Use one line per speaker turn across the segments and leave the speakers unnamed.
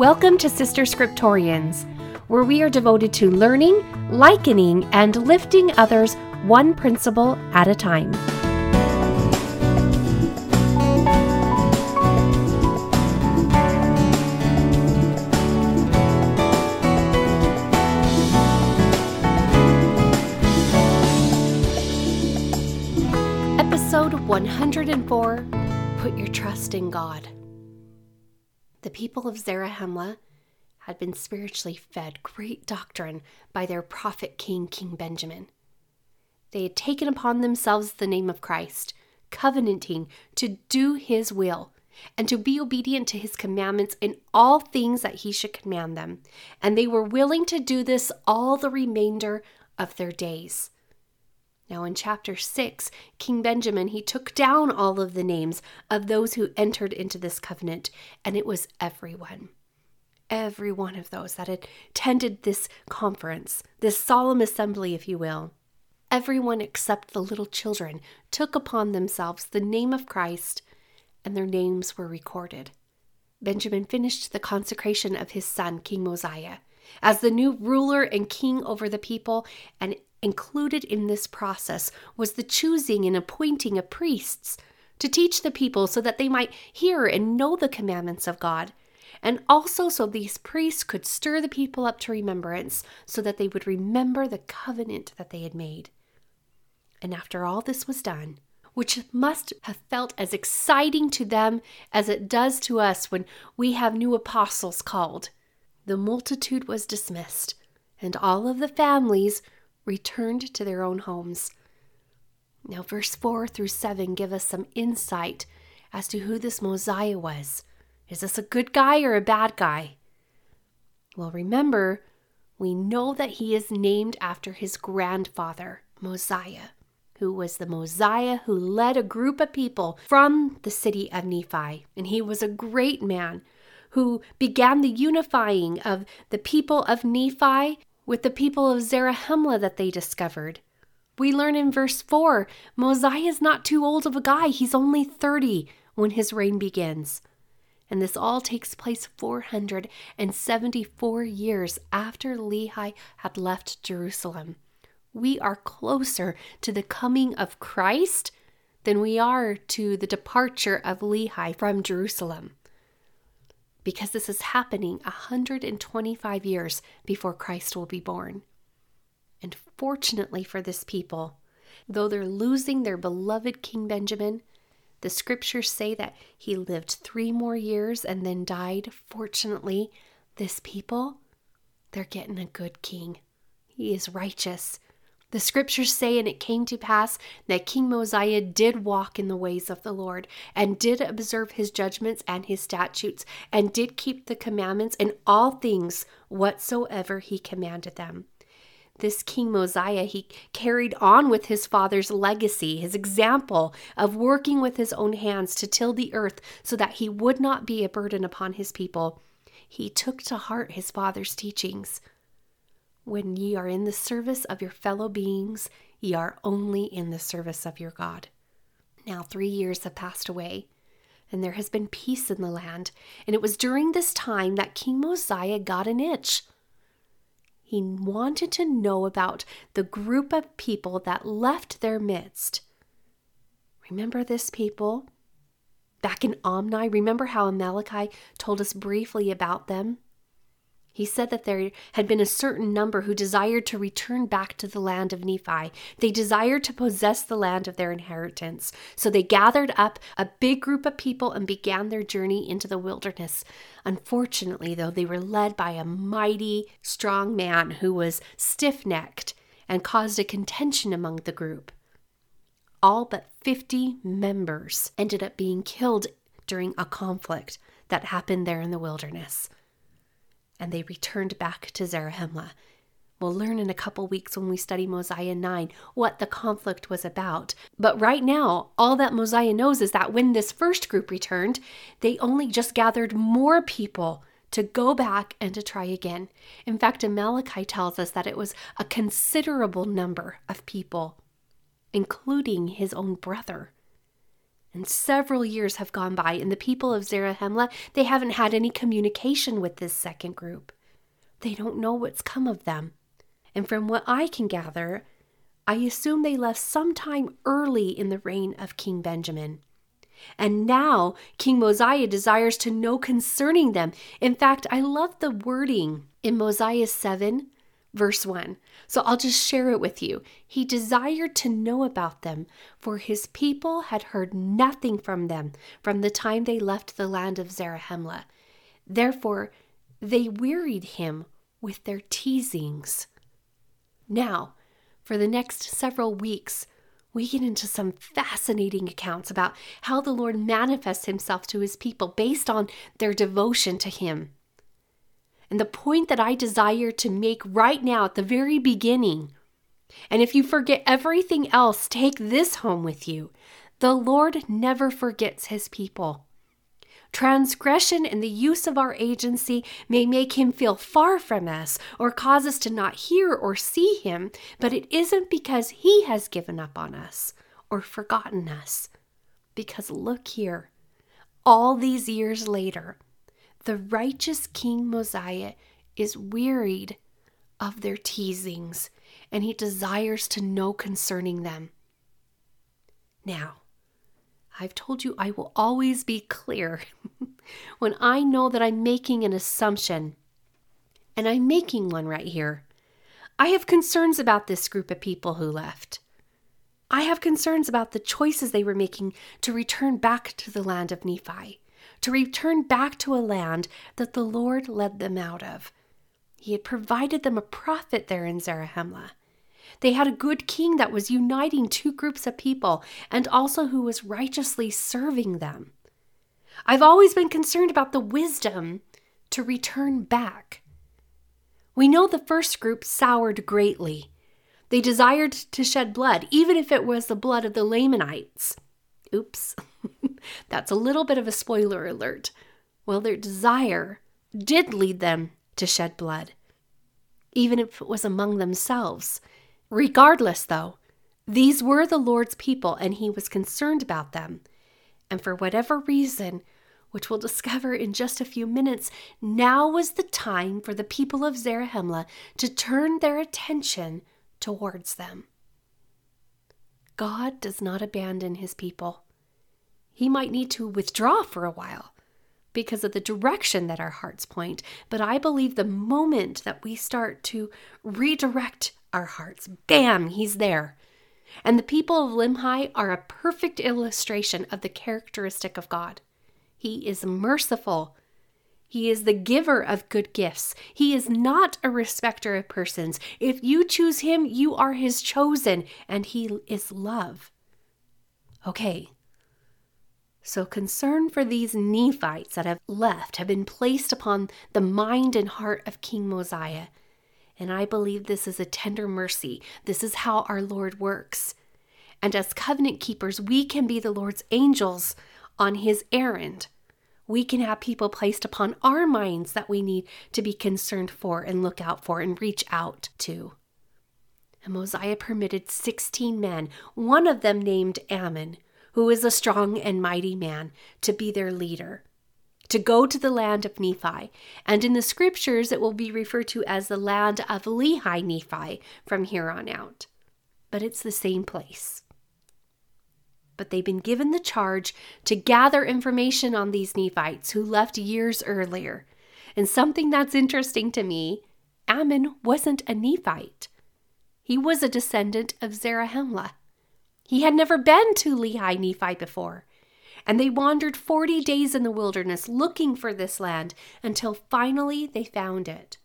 Welcome to Sister Scriptorians, where we are devoted to learning, likening, and lifting others one principle at a time. Episode 104 Put Your Trust in God. The people of Zarahemla had been spiritually fed great doctrine by their prophet king, King Benjamin. They had taken upon themselves the name of Christ, covenanting to do his will and to be obedient to his commandments in all things that he should command them. And they were willing to do this all the remainder of their days. Now, in chapter 6, King Benjamin, he took down all of the names of those who entered into this covenant, and it was everyone. Every one of those that attended this conference, this solemn assembly, if you will. Everyone except the little children took upon themselves the name of Christ, and their names were recorded. Benjamin finished the consecration of his son, King Mosiah, as the new ruler and king over the people, and Included in this process was the choosing and appointing of priests to teach the people so that they might hear and know the commandments of God, and also so these priests could stir the people up to remembrance so that they would remember the covenant that they had made. And after all this was done, which must have felt as exciting to them as it does to us when we have new apostles called, the multitude was dismissed, and all of the families returned to their own homes. Now, verse 4 through 7 give us some insight as to who this Mosiah was. Is this a good guy or a bad guy? Well, remember, we know that he is named after his grandfather, Mosiah, who was the Mosiah who led a group of people from the city of Nephi. And he was a great man who began the unifying of the people of Nephi with the people of Zarahemla that they discovered. We learn in verse 4 Mosiah is not too old of a guy, he's only 30 when his reign begins. And this all takes place 474 years after Lehi had left Jerusalem. We are closer to the coming of Christ than we are to the departure of Lehi from Jerusalem because this is happening 125 years before Christ will be born. And fortunately for this people, though they're losing their beloved King Benjamin, the scriptures say that he lived three more years and then died. Fortunately, this people, they're getting a good king. He is righteous. The scriptures say, and it came to pass that King Mosiah did walk in the ways of the Lord, and did observe his judgments and his statutes, and did keep the commandments in all things whatsoever he commanded them. This King Mosiah, he carried on with his father's legacy, his example of working with his own hands to till the earth so that he would not be a burden upon his people. He took to heart his father's teachings. When ye are in the service of your fellow beings, ye are only in the service of your God. Now, three years have passed away, and there has been peace in the land. And it was during this time that King Mosiah got an itch. He wanted to know about the group of people that left their midst. Remember this people? Back in Omni, remember how Amaleki told us briefly about them? He said that there had been a certain number who desired to return back to the land of Nephi. They desired to possess the land of their inheritance. So they gathered up a big group of people and began their journey into the wilderness. Unfortunately, though, they were led by a mighty, strong man who was stiff necked and caused a contention among the group. All but 50 members ended up being killed during a conflict that happened there in the wilderness and they returned back to Zarahemla. We'll learn in a couple weeks when we study Mosiah 9 what the conflict was about. But right now, all that Mosiah knows is that when this first group returned, they only just gathered more people to go back and to try again. In fact, Amaleki tells us that it was a considerable number of people, including his own brother. And several years have gone by, and the people of Zarahemla, they haven't had any communication with this second group. They don't know what's come of them. And from what I can gather, I assume they left sometime early in the reign of King Benjamin. And now King Mosiah desires to know concerning them. In fact, I love the wording in Mosiah 7, verse 1. So I'll just share it with you. He desired to know about them, for his people had heard nothing from them from the time they left the land of Zarahemla. Therefore, they wearied him with their teasings. Now, for the next several weeks, we get into some fascinating accounts about how the Lord manifests himself to his people based on their devotion to him. And the point that I desire to make right now at the very beginning, and if you forget everything else, take this home with you. The Lord never forgets his people. Transgression in the use of our agency may make him feel far from us or cause us to not hear or see him, but it isn't because he has given up on us or forgotten us. Because look here, all these years later, the righteous King Mosiah is wearied of their teasings and he desires to know concerning them. Now, I've told you I will always be clear when I know that I'm making an assumption, and I'm making one right here. I have concerns about this group of people who left. I have concerns about the choices they were making to return back to the land of Nephi, to return back to a land that the Lord led them out of. He had provided them a prophet there in Zarahemla. They had a good king that was uniting two groups of people and also who was righteously serving them. I've always been concerned about the wisdom to return back. We know the first group soured greatly. They desired to shed blood, even if it was the blood of the Lamanites. Oops, that's a little bit of a spoiler alert. Well, their desire did lead them to shed blood, even if it was among themselves. Regardless, though, these were the Lord's people and he was concerned about them. And for whatever reason, which we'll discover in just a few minutes, now was the time for the people of Zarahemla to turn their attention towards them. God does not abandon his people. He might need to withdraw for a while because of the direction that our hearts point, but I believe the moment that we start to redirect our hearts. Bam, he's there. And the people of Limhi are a perfect illustration of the characteristic of God. He is merciful. He is the giver of good gifts. He is not a respecter of persons. If you choose him, you are his chosen, and he is love. Okay. So, concern for these Nephites that have left have been placed upon the mind and heart of King Mosiah and I believe this is a tender mercy. This is how our Lord works. And as covenant keepers, we can be the Lord's angels on his errand. We can have people placed upon our minds that we need to be concerned for and look out for and reach out to. And Mosiah permitted 16 men, one of them named Ammon, who is a strong and mighty man, to be their leader to go to the land of Nephi. And in the scriptures, it will be referred to as the land of Lehi Nephi from here on out. But it's the same place. But they've been given the charge to gather information on these Nephites who left years earlier. And something that's interesting to me Ammon wasn't a Nephite, he was a descendant of Zarahemla. He had never been to Lehi Nephi before. And they wandered 40 days in the wilderness looking for this land until finally they found it.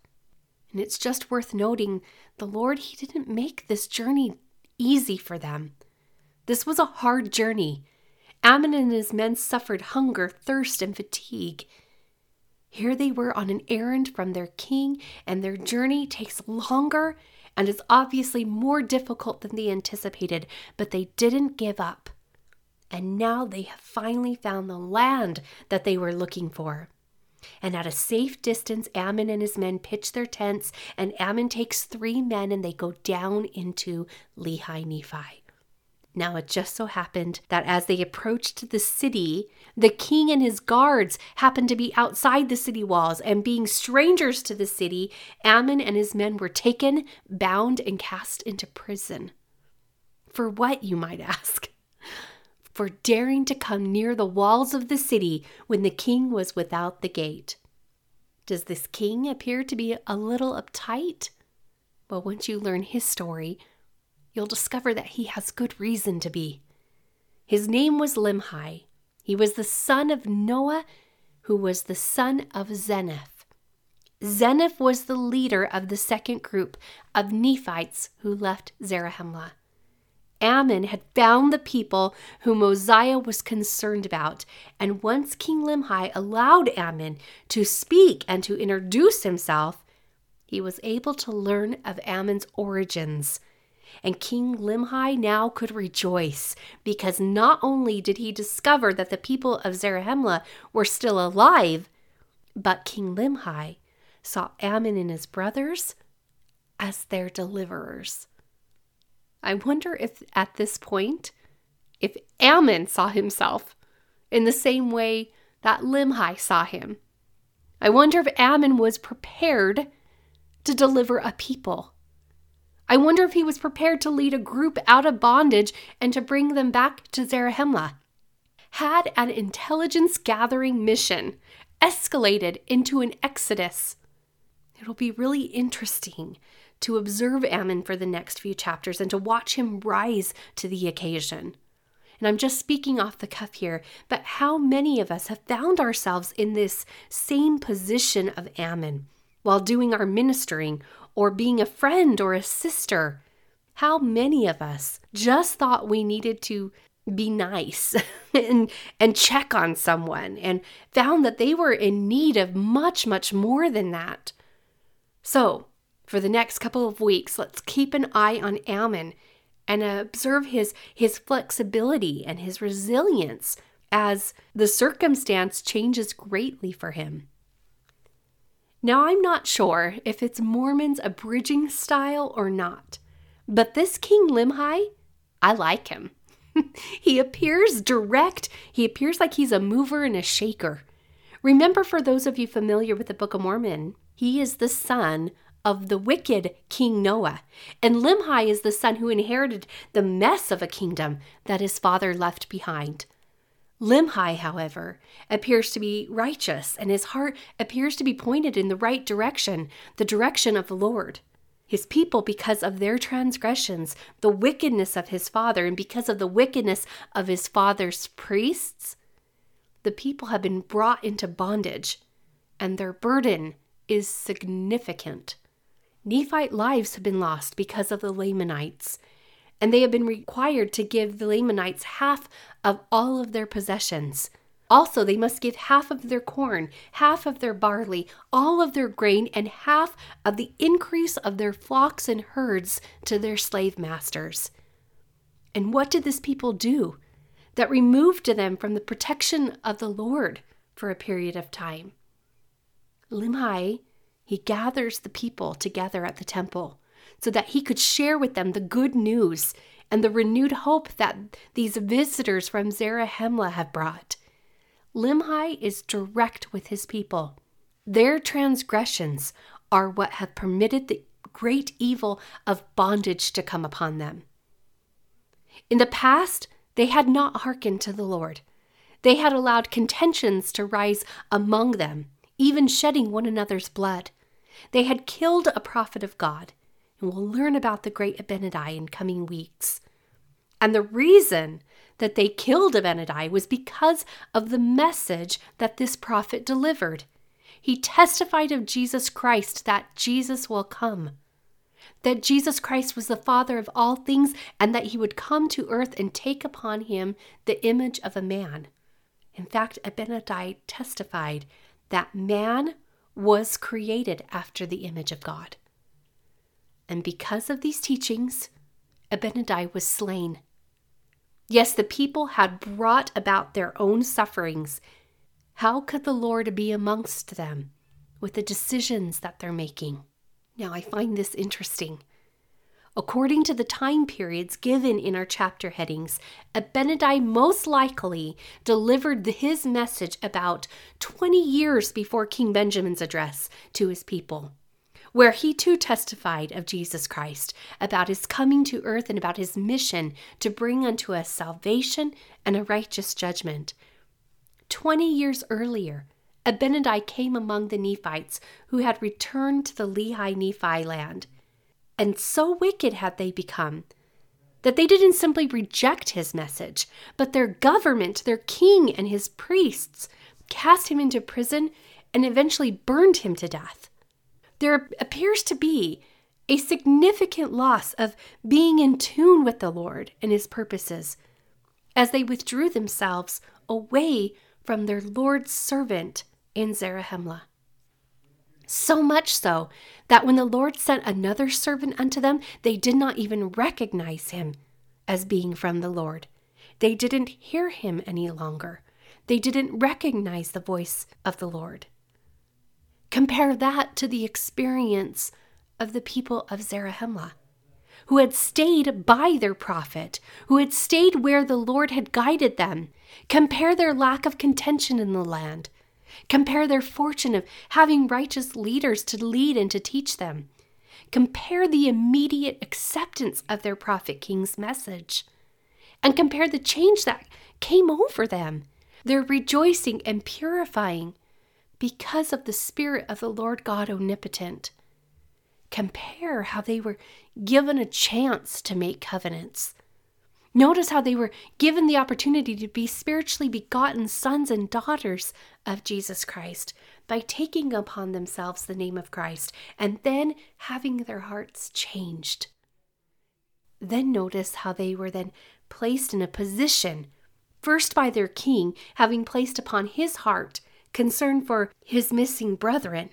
And it's just worth noting the Lord, He didn't make this journey easy for them. This was a hard journey. Ammon and his men suffered hunger, thirst, and fatigue. Here they were on an errand from their king, and their journey takes longer and it's obviously more difficult than they anticipated, but they didn't give up and now they have finally found the land that they were looking for. And at a safe distance, Ammon and his men pitch their tents, and Ammon takes three men and they go down into Lehi Nephi. Now it just so happened that as they approached the city, the king and his guards happened to be outside the city walls, and being strangers to the city, Ammon and his men were taken, bound, and cast into prison. For what, you might ask? For daring to come near the walls of the city when the king was without the gate. Does this king appear to be a little uptight? Well, once you learn his story, you'll discover that he has good reason to be. His name was Limhi. He was the son of Noah, who was the son of Zeniff. Zeniff was the leader of the second group of Nephites who left Zarahemla. Ammon had found the people whom Mosiah was concerned about, and once King Limhi allowed Ammon to speak and to introduce himself, he was able to learn of Ammon's origins and King Limhi now could rejoice because not only did he discover that the people of Zarahemla were still alive, but King Limhi saw Ammon and his brothers as their deliverers. I wonder if at this point, if Ammon saw himself in the same way that Limhi saw him. I wonder if Ammon was prepared to deliver a people. I wonder if he was prepared to lead a group out of bondage and to bring them back to Zarahemla. Had an intelligence gathering mission escalated into an exodus. It'll be really interesting to observe Ammon for the next few chapters and to watch him rise to the occasion. And I'm just speaking off the cuff here, but how many of us have found ourselves in this same position of Ammon while doing our ministering or being a friend or a sister. How many of us just thought we needed to be nice and and check on someone and found that they were in need of much much more than that. So, for the next couple of weeks, let's keep an eye on Ammon and observe his his flexibility and his resilience as the circumstance changes greatly for him. Now, I'm not sure if it's Mormon's abridging style or not, but this King Limhi, I like him. he appears direct, he appears like he's a mover and a shaker. Remember, for those of you familiar with the Book of Mormon, he is the son of the wicked King Noah, and Limhi is the son who inherited the mess of a kingdom that his father left behind. Limhi, however, appears to be righteous, and his heart appears to be pointed in the right direction, the direction of the Lord. His people, because of their transgressions, the wickedness of his father, and because of the wickedness of his father's priests, the people have been brought into bondage, and their burden is significant. Nephite lives have been lost because of the Lamanites, and they have been required to give the Lamanites half of all of their possessions. Also, they must give half of their corn, half of their barley, all of their grain, and half of the increase of their flocks and herds to their slave masters. And what did this people do that removed them from the protection of the Lord for a period of time? Limhi, he gathers the people together at the temple so that he could share with them the good news and the renewed hope that these visitors from Zarahemla have brought. Limhi is direct with his people. Their transgressions are what have permitted the great evil of bondage to come upon them. In the past, they had not hearkened to the Lord. They had allowed contentions to rise among them, even shedding one another's blood. They had killed a prophet of God we'll learn about the great Abinadi in coming weeks. And the reason that they killed Abinadi was because of the message that this prophet delivered. He testified of Jesus Christ that Jesus will come, that Jesus Christ was the Father of all things, and that he would come to earth and take upon him the image of a man. In fact, Abinadi testified that man was created after the image of God. And because of these teachings, Abinadi was slain. Yes, the people had brought about their own sufferings. How could the Lord be amongst them with the decisions that they're making? Now, I find this interesting. According to the time periods given in our chapter headings, Abinadi most likely delivered his message about 20 years before King Benjamin's address to his people, where he too testified of Jesus Christ, about his coming to earth and about his mission to bring unto us salvation and a righteous judgment. 20 years earlier, Abinadi came among the Nephites who had returned to the Lehi Nephi land and so wicked had they become that they didn't simply reject his message, but their government, their king, and his priests cast him into prison and eventually burned him to death. There appears to be a significant loss of being in tune with the Lord and his purposes as they withdrew themselves away from their Lord's servant in Zarahemla. So much so that when the Lord sent another servant unto them, they did not even recognize him as being from the Lord. They didn't hear him any longer. They didn't recognize the voice of the Lord. Compare that to the experience of the people of Zarahemla, who had stayed by their prophet, who had stayed where the Lord had guided them. Compare their lack of contention in the land Compare their fortune of having righteous leaders to lead and to teach them. Compare the immediate acceptance of their prophet king's message. And compare the change that came over them. Their rejoicing and purifying because of the Spirit of the Lord God Omnipotent. Compare how they were given a chance to make covenants Notice how they were given the opportunity to be spiritually begotten sons and daughters of Jesus Christ by taking upon themselves the name of Christ and then having their hearts changed. Then notice how they were then placed in a position, first by their king, having placed upon his heart concern for his missing brethren,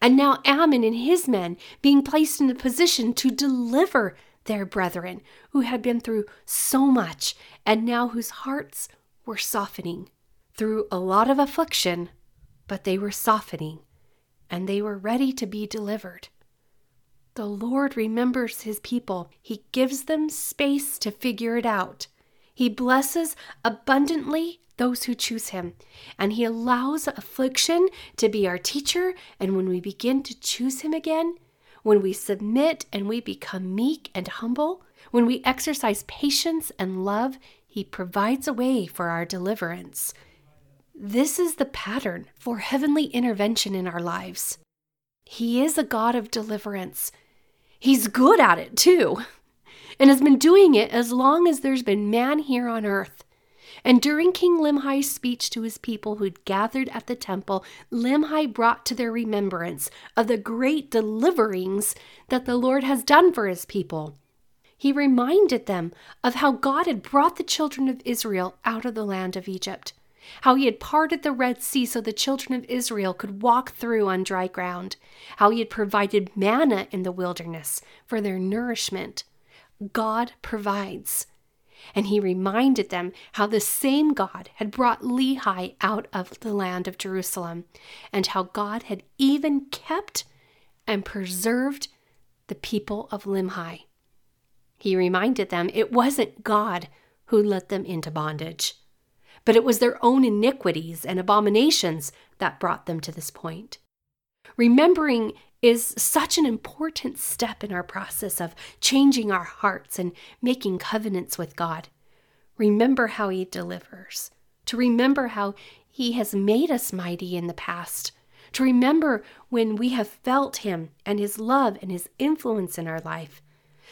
and now Ammon and his men being placed in a position to deliver their brethren who had been through so much and now whose hearts were softening through a lot of affliction, but they were softening and they were ready to be delivered. The Lord remembers his people. He gives them space to figure it out. He blesses abundantly those who choose him, and he allows affliction to be our teacher. And when we begin to choose him again, when we submit and we become meek and humble, when we exercise patience and love, He provides a way for our deliverance. This is the pattern for heavenly intervention in our lives. He is a God of deliverance. He's good at it too, and has been doing it as long as there's been man here on earth. And during King Limhi's speech to his people who'd gathered at the temple, Limhi brought to their remembrance of the great deliverings that the Lord has done for his people. He reminded them of how God had brought the children of Israel out of the land of Egypt, how he had parted the Red Sea so the children of Israel could walk through on dry ground, how he had provided manna in the wilderness for their nourishment. God provides and he reminded them how the same God had brought Lehi out of the land of Jerusalem, and how God had even kept and preserved the people of Limhi. He reminded them it wasn't God who let them into bondage, but it was their own iniquities and abominations that brought them to this point. Remembering is such an important step in our process of changing our hearts and making covenants with God. Remember how He delivers, to remember how He has made us mighty in the past, to remember when we have felt Him and His love and His influence in our life,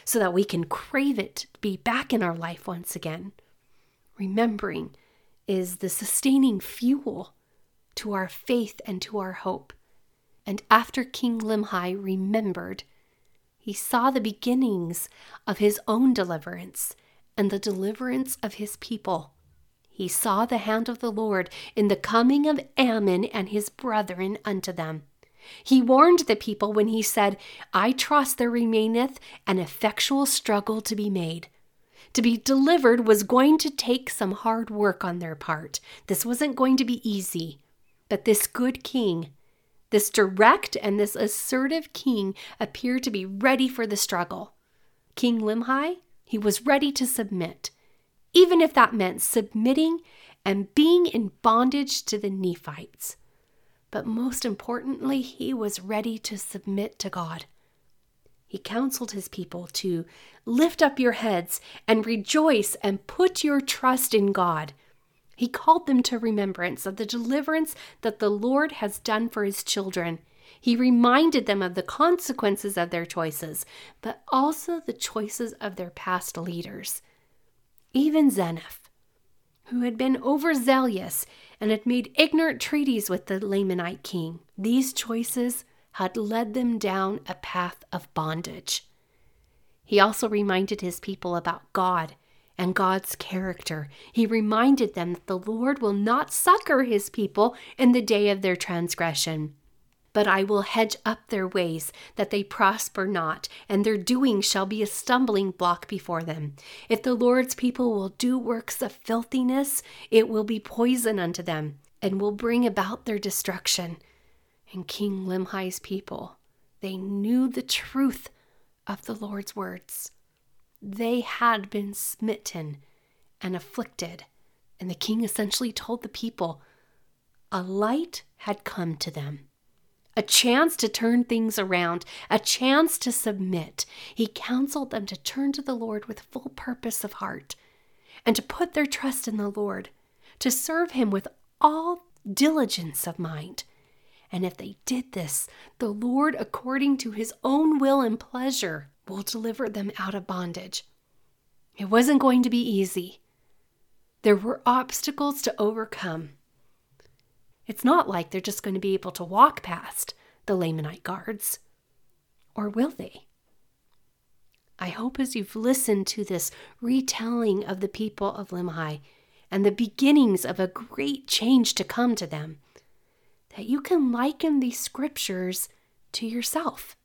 so that we can crave it to be back in our life once again. Remembering is the sustaining fuel to our faith and to our hope. And after King Limhi remembered, he saw the beginnings of his own deliverance and the deliverance of his people. He saw the hand of the Lord in the coming of Ammon and his brethren unto them. He warned the people when he said, I trust there remaineth an effectual struggle to be made. To be delivered was going to take some hard work on their part. This wasn't going to be easy. But this good king this direct and this assertive king appeared to be ready for the struggle. King Limhi, he was ready to submit, even if that meant submitting and being in bondage to the Nephites. But most importantly, he was ready to submit to God. He counseled his people to lift up your heads and rejoice and put your trust in God. He called them to remembrance of the deliverance that the Lord has done for his children. He reminded them of the consequences of their choices, but also the choices of their past leaders. Even Zeniff, who had been overzealous and had made ignorant treaties with the Lamanite king. These choices had led them down a path of bondage. He also reminded his people about God and God's character. He reminded them that the Lord will not succor his people in the day of their transgression. But I will hedge up their ways, that they prosper not, and their doing shall be a stumbling block before them. If the Lord's people will do works of filthiness, it will be poison unto them, and will bring about their destruction. And King Limhi's people, they knew the truth of the Lord's words. They had been smitten and afflicted, and the king essentially told the people a light had come to them a chance to turn things around, a chance to submit. He counseled them to turn to the Lord with full purpose of heart and to put their trust in the Lord, to serve Him with all diligence of mind. And if they did this, the Lord, according to His own will and pleasure, will deliver them out of bondage. It wasn't going to be easy. There were obstacles to overcome. It's not like they're just going to be able to walk past the Lamanite guards. Or will they? I hope as you've listened to this retelling of the people of Limhi and the beginnings of a great change to come to them, that you can liken these scriptures to yourself.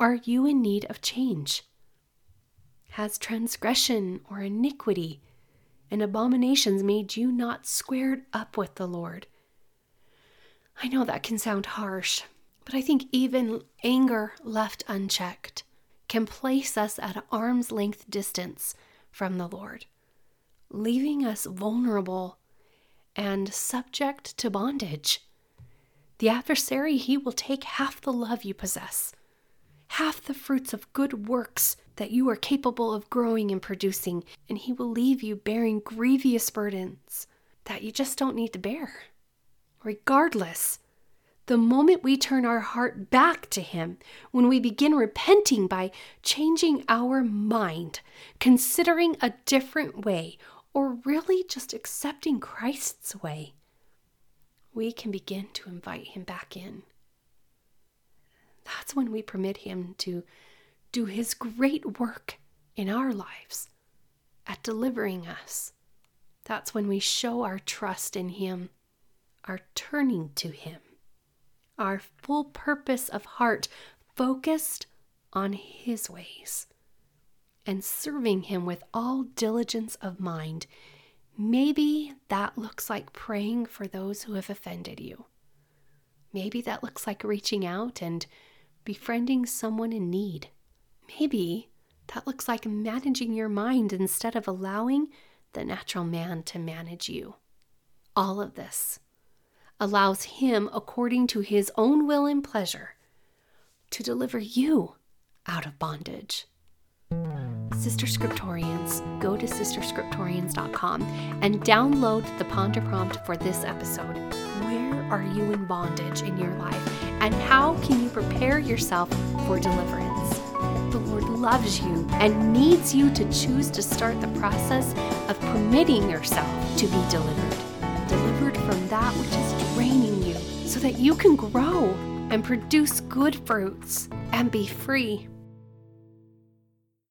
Are you in need of change? Has transgression or iniquity and abominations made you not squared up with the Lord? I know that can sound harsh, but I think even anger left unchecked can place us at arm's length distance from the Lord, leaving us vulnerable and subject to bondage. The adversary, he will take half the love you possess, half the fruits of good works that you are capable of growing and producing, and he will leave you bearing grievous burdens that you just don't need to bear. Regardless, the moment we turn our heart back to Him, when we begin repenting by changing our mind, considering a different way, or really just accepting Christ's way, we can begin to invite Him back in. That's when we permit Him to do His great work in our lives at delivering us. That's when we show our trust in Him our turning to Him, our full purpose of heart focused on His ways, and serving Him with all diligence of mind. Maybe that looks like praying for those who have offended you. Maybe that looks like reaching out and befriending someone in need. Maybe that looks like managing your mind instead of allowing the natural man to manage you. All of this allows Him, according to His own will and pleasure, to deliver you out of bondage. Sister Scriptorians, go to sisterscriptorians.com and download the ponder prompt for this episode. Where are you in bondage in your life, and how can you prepare yourself for deliverance? The Lord loves you and needs you to choose to start the process of permitting yourself to be delivered delivered from that which is draining you, so that you can grow and produce good fruits and be free.